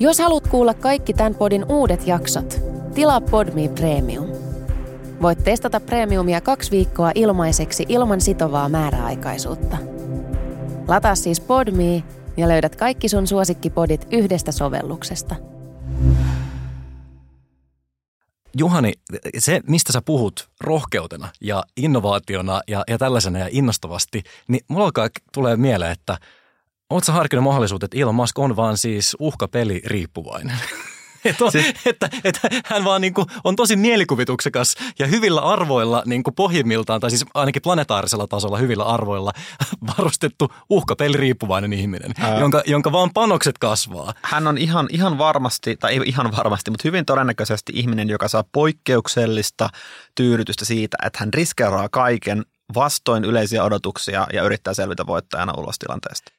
Jos haluat kuulla kaikki tämän podin uudet jaksot, tilaa Podme Premium. Voit testata Premiumia kaksi viikkoa ilmaiseksi ilman sitovaa määräaikaisuutta. Lataa siis Podme ja löydät kaikki sun suosikkipodit yhdestä sovelluksesta. Juhani, se mistä sä puhut rohkeutena ja innovaationa ja, ja tällaisena ja innostavasti, niin mulla alkaa tulee mieleen, että Oletko harkinnut mahdollisuutta, että Elon Musk on vaan siis uhkapeli riippuvainen? että, siis... että, että hän vaan niin kuin on tosi mielikuvituksekas ja hyvillä arvoilla niin kuin pohjimmiltaan, tai siis ainakin planetaarisella tasolla hyvillä arvoilla varustettu uhkapeliriippuvainen ihminen, Ää... jonka, jonka vaan panokset kasvaa. Hän on ihan, ihan varmasti, tai ei ihan varmasti, mutta hyvin todennäköisesti ihminen, joka saa poikkeuksellista tyydytystä siitä, että hän riskeeraa kaiken vastoin yleisiä odotuksia ja yrittää selvitä voittajana ulos tilanteesta.